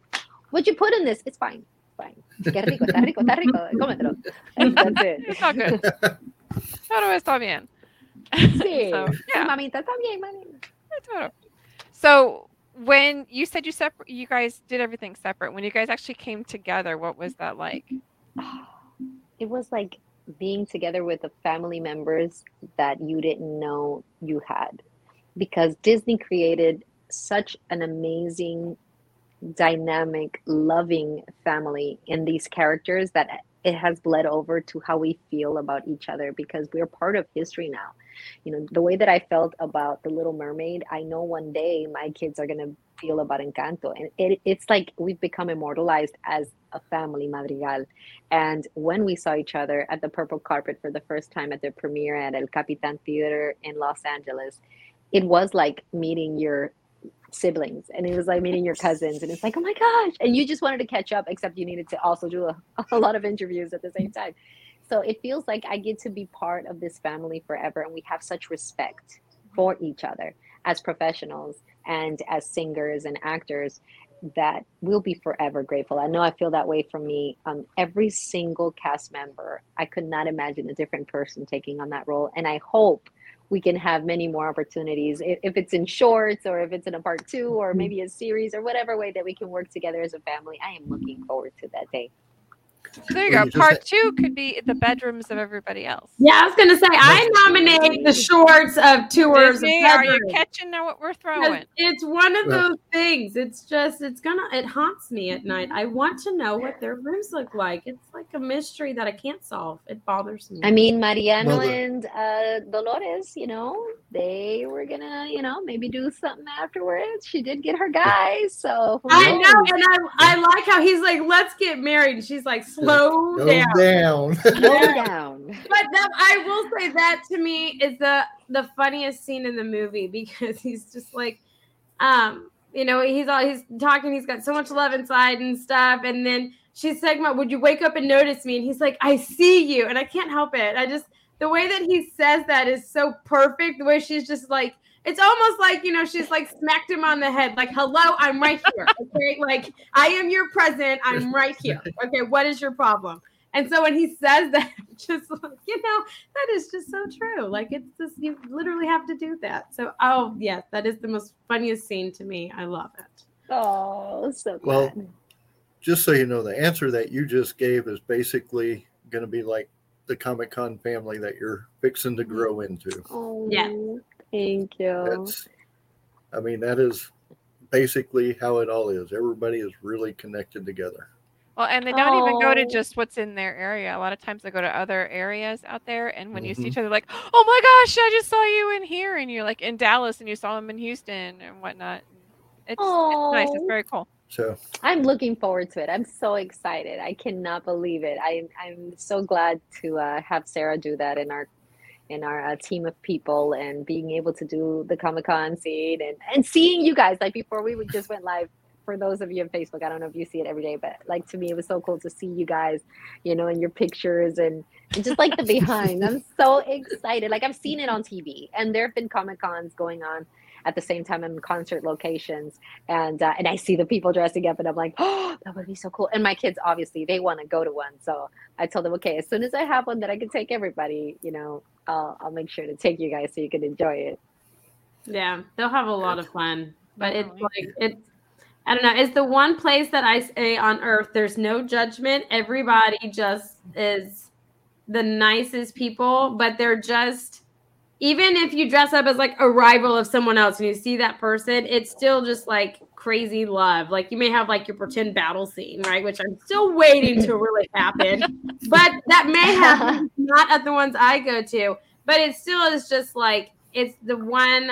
what'd you put in this? It's fine. It's fine. Qué rico, está rico, está rico. Cómetelo. That's it. It's all good. Todo está bien. Sí. So, yeah. mamita, está bien, mami. So when you said you separate, you guys did everything separate. When you guys actually came together, what was that like? It was like being together with the family members that you didn't know you had. Because Disney created such an amazing, dynamic, loving family in these characters that it has bled over to how we feel about each other because we're part of history now. You know, the way that I felt about The Little Mermaid, I know one day my kids are going to feel about Encanto. And it, it's like we've become immortalized as a family, Madrigal. And when we saw each other at the purple carpet for the first time at the premiere at El Capitan Theater in Los Angeles, it was like meeting your siblings and it was like meeting your cousins and it's like oh my gosh and you just wanted to catch up except you needed to also do a, a lot of interviews at the same time. So it feels like i get to be part of this family forever and we have such respect for each other as professionals and as singers and actors that we'll be forever grateful. I know i feel that way for me um, every single cast member. I could not imagine a different person taking on that role and i hope we can have many more opportunities. If, if it's in shorts or if it's in a part two or mm-hmm. maybe a series or whatever way that we can work together as a family i am looking forward to that day there you go. Part had- two could be the bedrooms of everybody else. Yeah, I was gonna say I nominate the shorts of tours. of Disney, are you catching now what we're throwing? It's one of those things. It's just, it's gonna, it haunts me at night. I want to know what their rooms look like. It's like a mystery that I can't solve. It bothers me. I mean, Mariano Well, the- and uh, Dolores, you know, they were gonna, you know, maybe do something afterwards. She did get her guys, so I know, and I, I like how he's like, "Let's get married." And she's like, "Slow Go down." down. Slow down. But that, I will say that to me is the the funniest scene in the movie because he's just like, um, you know, he's all he's talking. He's got so much love inside and stuff, and then she's saying, about, "Would you wake up and notice me?" And he's like, "I see you," and I can't help it. I just the way that he says that is so perfect. The way she's just like. It's almost like you know she's like smacked him on the head, like "Hello, I'm right here." Okay, like I am your present. I'm right here. Okay, what is your problem? And so when he says that, I'm just like, you know, that is just so true. Like it's just you literally have to do that. So oh yes, that is the most funniest scene to me. I love it. Oh, so Well, just so you know, the answer that you just gave is basically going to be like the Comic Con family that you're fixing to grow into. Oh, Yeah. Thank you. That's, I mean, that is basically how it all is. Everybody is really connected together. Well, and they don't even go to Oh. just what's in their area. A lot of times they go to other areas out there, and when you see Mhm. each other, like, oh my gosh, I just saw you in here, and you're like in Dallas, and you saw him in Houston and whatnot. It's, it's nice. It's Oh. very cool. So, I'm looking forward to it. I'm so excited. I cannot believe it. I'm I'm so glad to uh, have Sarah do that in our in our uh, team of people and being able to do the Comic Con scene and and seeing you guys like before we would just went live. For those of you on Facebook, I don't know if you see it every day, but like to me, it was so cool to see you guys, you know, in your pictures and, and just like the behind. I'm so excited. Like I've seen it on TV, and there have been Comic Cons going on at the same time in concert locations and uh, and I see the people dressing up, and I'm like, oh, that would be so cool. And my kids, obviously, they want to go to one, so I told them, okay, as soon as I have one that I can take everybody, you know, I'll I'll make sure to take you guys so you can enjoy it. Yeah, they'll have a lot of fun. But it's like it's I don't know, it's the one place that I say on earth there's no judgment. Everybody just is the nicest people, but they're just even if you dress up as like a rival of someone else and you see that person, it's still just like crazy love. Like you may have like your pretend battle scene, right? Which I'm still waiting to really happen. But that may happen not at the ones I go to. But it still is just like it's the one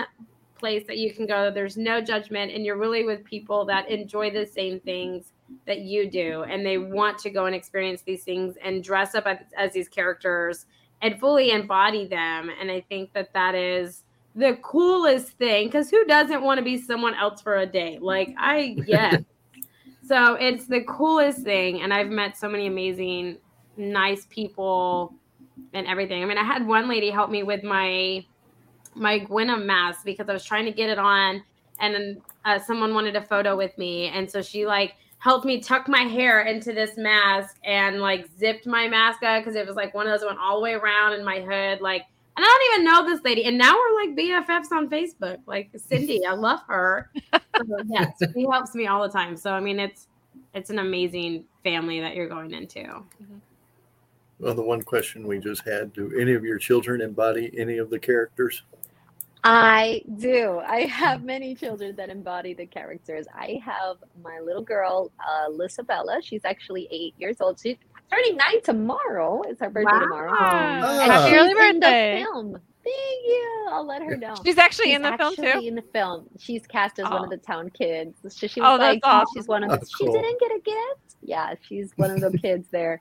place that you can go. There's no judgment, and you're really with people that enjoy the same things that you do, and they want to go and experience these things and dress up as, as these characters and fully embody them. And I think that that is the coolest thing because who doesn't want to be someone else for a day? Like I yes. so it's the coolest thing, and I've met so many amazing, nice people and everything. I mean, I had one lady help me with my my Gwenna mask because I was trying to get it on, and then uh, someone wanted a photo with me, and so she like helped me tuck my hair into this mask and like zipped my mask up because it was like one of those that went all the way around in my hood, like. And I don't even know this lady, and now we're like BFFs on Facebook. Like Cindy, I love her. So, yes, she helps me all the time. So I mean, it's it's an amazing family that you're going into. well, the one question we just had do any of your children embody any of the characters? I do. I have many children that embody the characters. I have my little girl, uh, Lisabella. She's actually eight years old. She's turning nine tomorrow. It's her birthday tomorrow. Wow. And. Happy she's early in the film. Thank you. I'll let her know. She's actually She's in the film too. In the film, she's cast as one Oh. of the town kids. So she Oh, was that's like, awesome. she's one of Oh, the. She didn't get a gift. Yeah, she's one of the kids there,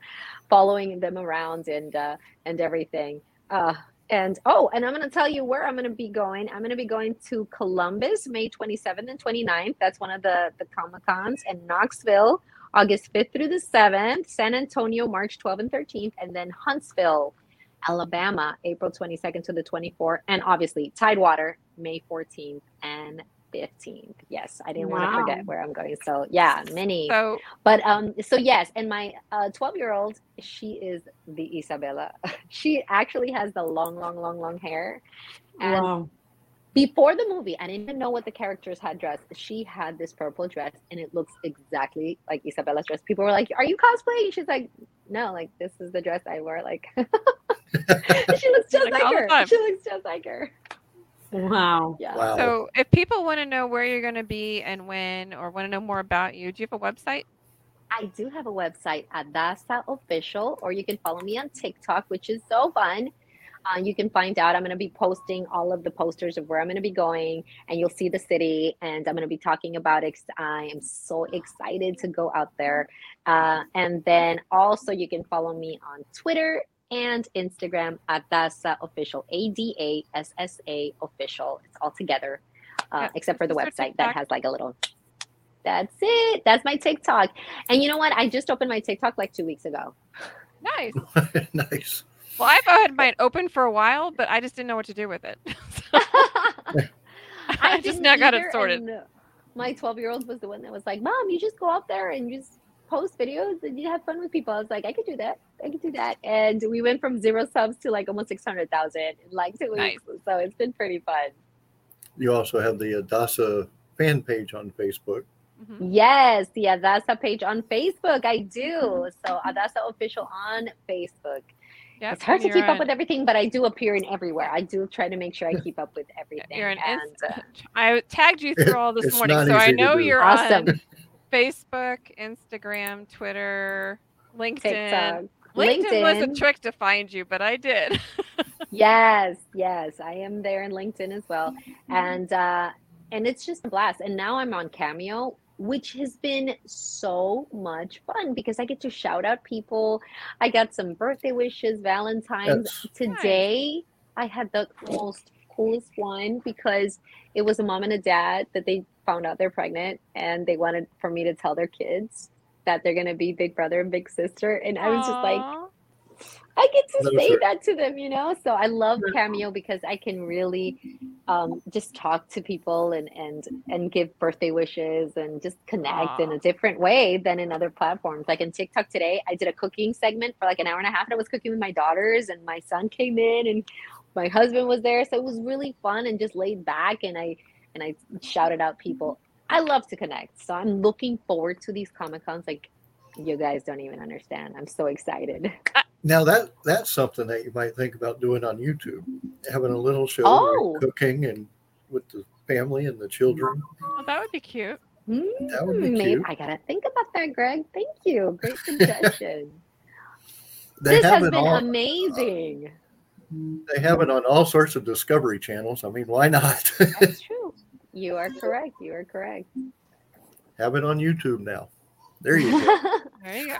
following them around and uh, and everything. Uh, and oh, and I'm gonna tell you where I'm gonna be going. I'm gonna be going to Columbus, May 27th and 29th. That's one of the the Comic Cons, and Knoxville, August 5th through the 7th. San Antonio, March 12th and 13th, and then Huntsville, Alabama, April 22nd to the 24th, and obviously Tidewater, May 14th and 15th. Yes, I didn't want to forget where I'm going. So yeah, many. So But um, so yes, and my uh 12 year old, she is the Isabela. She actually has the long, long, long, long hair. And Wow. before the movie, I didn't even know what the characters had dressed. She had this purple dress, and it looks exactly like Isabela's dress. People were like, "Are you cosplaying?" She's like, no, like this is the dress I wear. Like she looks just Like like, her. She looks just like her. Wow. Yeah. Wow. So, if people want to know where you're going to be and when, or want to know more about you, do you have a website? I do have a website, Adassa Official, or you can follow me on TikTok, which is so fun. Uh, you can find out. I'm going to be posting all of the posters of where I'm going to be going, and you'll see the city. And I'm going to be talking about it. I am so excited to go out there. Uh, and then also, you can follow me on Twitter and Instagram at Dasa Official, A D A S S A Official. It's all together, uh, Yeah. except for the What's website that has like a little. That's it. That's my TikTok. And you know what? I just opened my TikTok like two weeks ago. Nice. nice. Well, I've had mine open for a while, but I just didn't know what to do with it. I just now got it sorted. My 12 year old was the one that was like, Mom, you just go out there and just post videos and you have fun with people. I was like, I could do that. I could do that. And we went from zero subs to like almost 600,000 in like two Nice. weeks. So it's been pretty fun. You also have the Adassa fan page on Facebook. Mhm. Yes, the Adassa page on Facebook. I do. So Adassa official on Facebook. Yep, it's hard to keep you're up with everything, but I do appear in everywhere. I do try to make sure I keep up with everything. You're an and, inst- uh, I tagged you through all this morning, so I know you're Awesome. on Facebook, Instagram, Twitter, LinkedIn. TikTok. LinkedIn, was a trick to find you, but I did. Yes, yes, I am there in LinkedIn as well, and uh, and it's just a blast. And now I'm on Cameo, which has been so much fun because I get to shout out people. I got some birthday wishes, Valentine's. That's Today, I had the most coolest one because it was a mom and a dad that they found out they're pregnant, and they wanted for me to tell their kids that they're gonna be big brother and big sister, and I was just like. I get to Those say are- that to them, you know. So I love Cameo because I can really um, just talk to people and and and give birthday wishes and just connect in a different way than in other platforms. Like in TikTok today, I did a cooking segment for like an hour and a half, and I was cooking with my daughters, and my son came in, and my husband was there, so it was really fun and just laid back, and I and I shouted out people. I love to connect, so I'm looking forward to these comic cons. Like you guys don't even understand. I'm so excited. now that that's something that you might think about doing on YouTube, having a little show Oh. cooking and with the family and the children. Well, that would be cute. That would be mm, maybe cute. I gotta think about that, Greg. Thank you. Great suggestion. This has been all. amazing. They have it on all sorts of Discovery channels. I mean, why not? That's true. You are correct. You are correct. have it on YouTube now. There you go. There you go.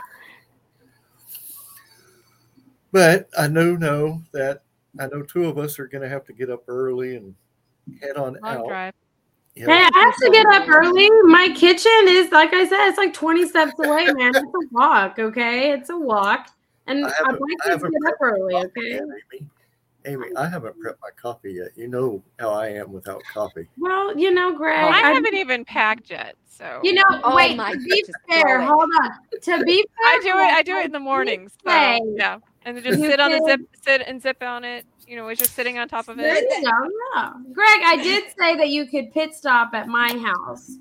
But I do know that I know two of us are going to have to get up early and head on Long out. drive. Yeah. Hey, I have to get up early. My kitchen is, like I said, it's like 20 steps away, man. It's a walk, okay? It's a walk. And I I'd haven't- like to get up early, okay? yet, Amy. Amy, I haven't prepped my coffee yet. You know how I am without coffee. Well, you know, Greg, Well, I I- haven't even packed yet, so you know, Oh wait, my to be goodness, fair, it. hold on. To be fair, I do it. I do it in the mornings. So, yeah, and just you sit on the zip, sit and zip on it. You know, it's just sitting on top of it. you go, yeah. Greg, I did say that you could pit stop at my house.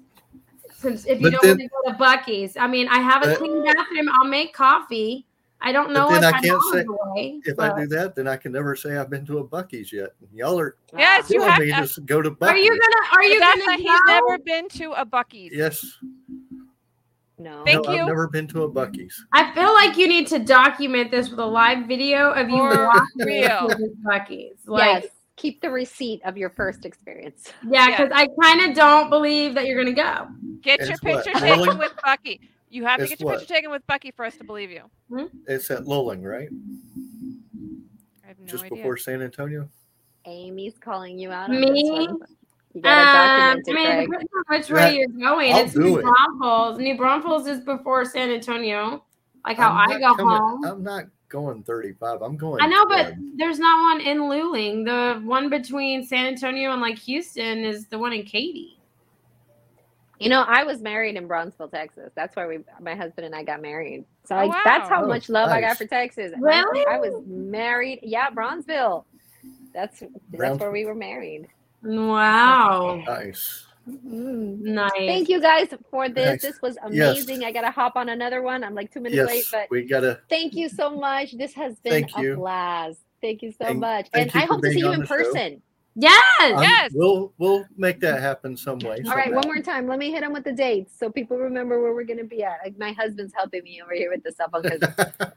Since if you But don't then- want to go to Buc-ee's, I mean, I have a But- clean bathroom. I'll make coffee. I don't know But then if I can't say- away. If but- I do that, then I can never say I've been to a Buc-ee's yet. Y'all are Yes, you telling have me to. to s- go to are you gonna? Are you That's gonna? he's go? never been to a Buc-ee's. Yes. No. Thank no, you. I've never been to a Buc-ee's. I feel like you need to document this with a live video of you For walking to Buc-ee's. Like, yes. Keep the receipt of your first experience. yeah, Yeah. because I kind of don't believe that you're gonna go. Get It's your picture rolling? taken with Bucky. You have to It's get your what? picture taken with Buc-ee for us to believe you. It's at Luling, right? I have no Just idea. before San Antonio. Amy's calling you out. On Me? This. You gotta Um, document I it, mean, Greg. depending on which Yeah, way you're going. I'll it's do New it. Braunfels. New Braunfels is before San Antonio, like how I'm I not go coming- home. I'm not going 35. I'm going. I know, but 12. there's not one in Luling. The one between San Antonio and like Houston is the one in Katy. You know, I was married in Brownsville, Texas. That's where we, my husband and I got married. So I, Oh, that's how wow. much love I got for Texas. Really? I was married. Yeah, Brownsville. That's that's where we were married. Wow. nice. Mm. Nice. Thank you guys for this. Nice. This was Yes. amazing. I gotta hop on another one. I'm like two minutes late, Yes, but we gotta. thank you so much. This has been a blast. Thank you so Thank- much. thank and I hope to see you in person. show. Person. Yes. I'm- Yes. We'll we'll make that happen some way. All right, one more time. Let me hit them with the dates so people remember where we're gonna be at. Like, my husband's helping me over here with the cell phone because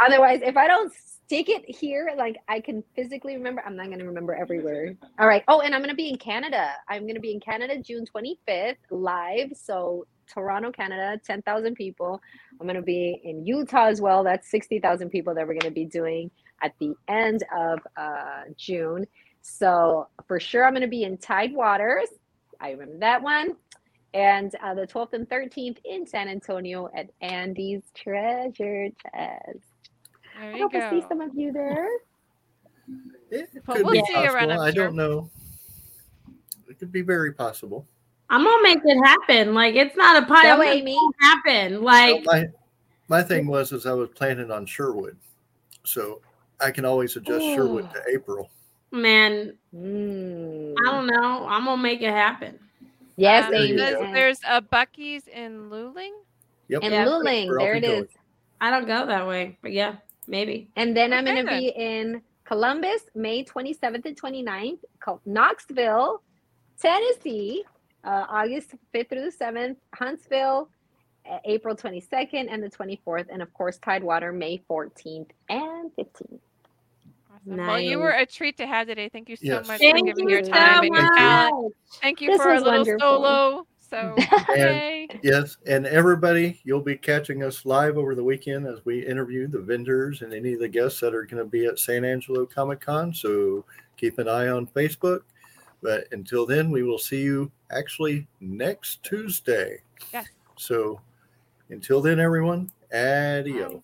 otherwise, if I don't stick it here, like I can physically remember, I'm not gonna remember everywhere. All right. Oh, and I'm gonna be in Canada. I'm gonna be in Canada June 25th live. So Toronto, Canada, 10,000 people. I'm gonna be in Utah as well. That's 60,000 people that we're gonna be doing at the end of uh, June. So for sure, I'm going to be in Tide Waters. I remember that one. And uh, the 12th and 13th in San Antonio at Andy's Treasure Chest. There I you hope to see some of you there. It could we'll be see you around, possible. I'm I sure. don't know. It could be very possible. I'm gonna make it happen. Like it's not a pie. That I'm gonna Amy. make it happen. Well, Like my my thing was is I was planning on Sherwood, so I can always adjust Sherwood to April. Man, Mm. I don't know. I'm gonna make it happen. Yes, Um, There Amy. there's, go. And, there's a Buc-ee's in Luling. Yep. and Yeah, Luling. There be it is. going. I don't go that way, but yeah, maybe. And then I'm going to be in Columbus, May 27th and 29th, Co- Knoxville, Tennessee, uh, August 5th through the 7th, Huntsville, uh, April 22nd and the 24th, and of course, Tidewater, May 14th and 15th. Awesome. Well, you were a treat to have today. Thank you so Yes. much Thank for giving you your so time and your talent. Thank you This for a little wonderful. solo. So, yay. Yes, and everybody, you'll be catching us live over the weekend as we interview the vendors and any of the guests that are going to be at San Angelo Comic Con. So keep an eye on Facebook. But until then, we will see you actually next Tuesday. Yes. So until then, everyone, adios.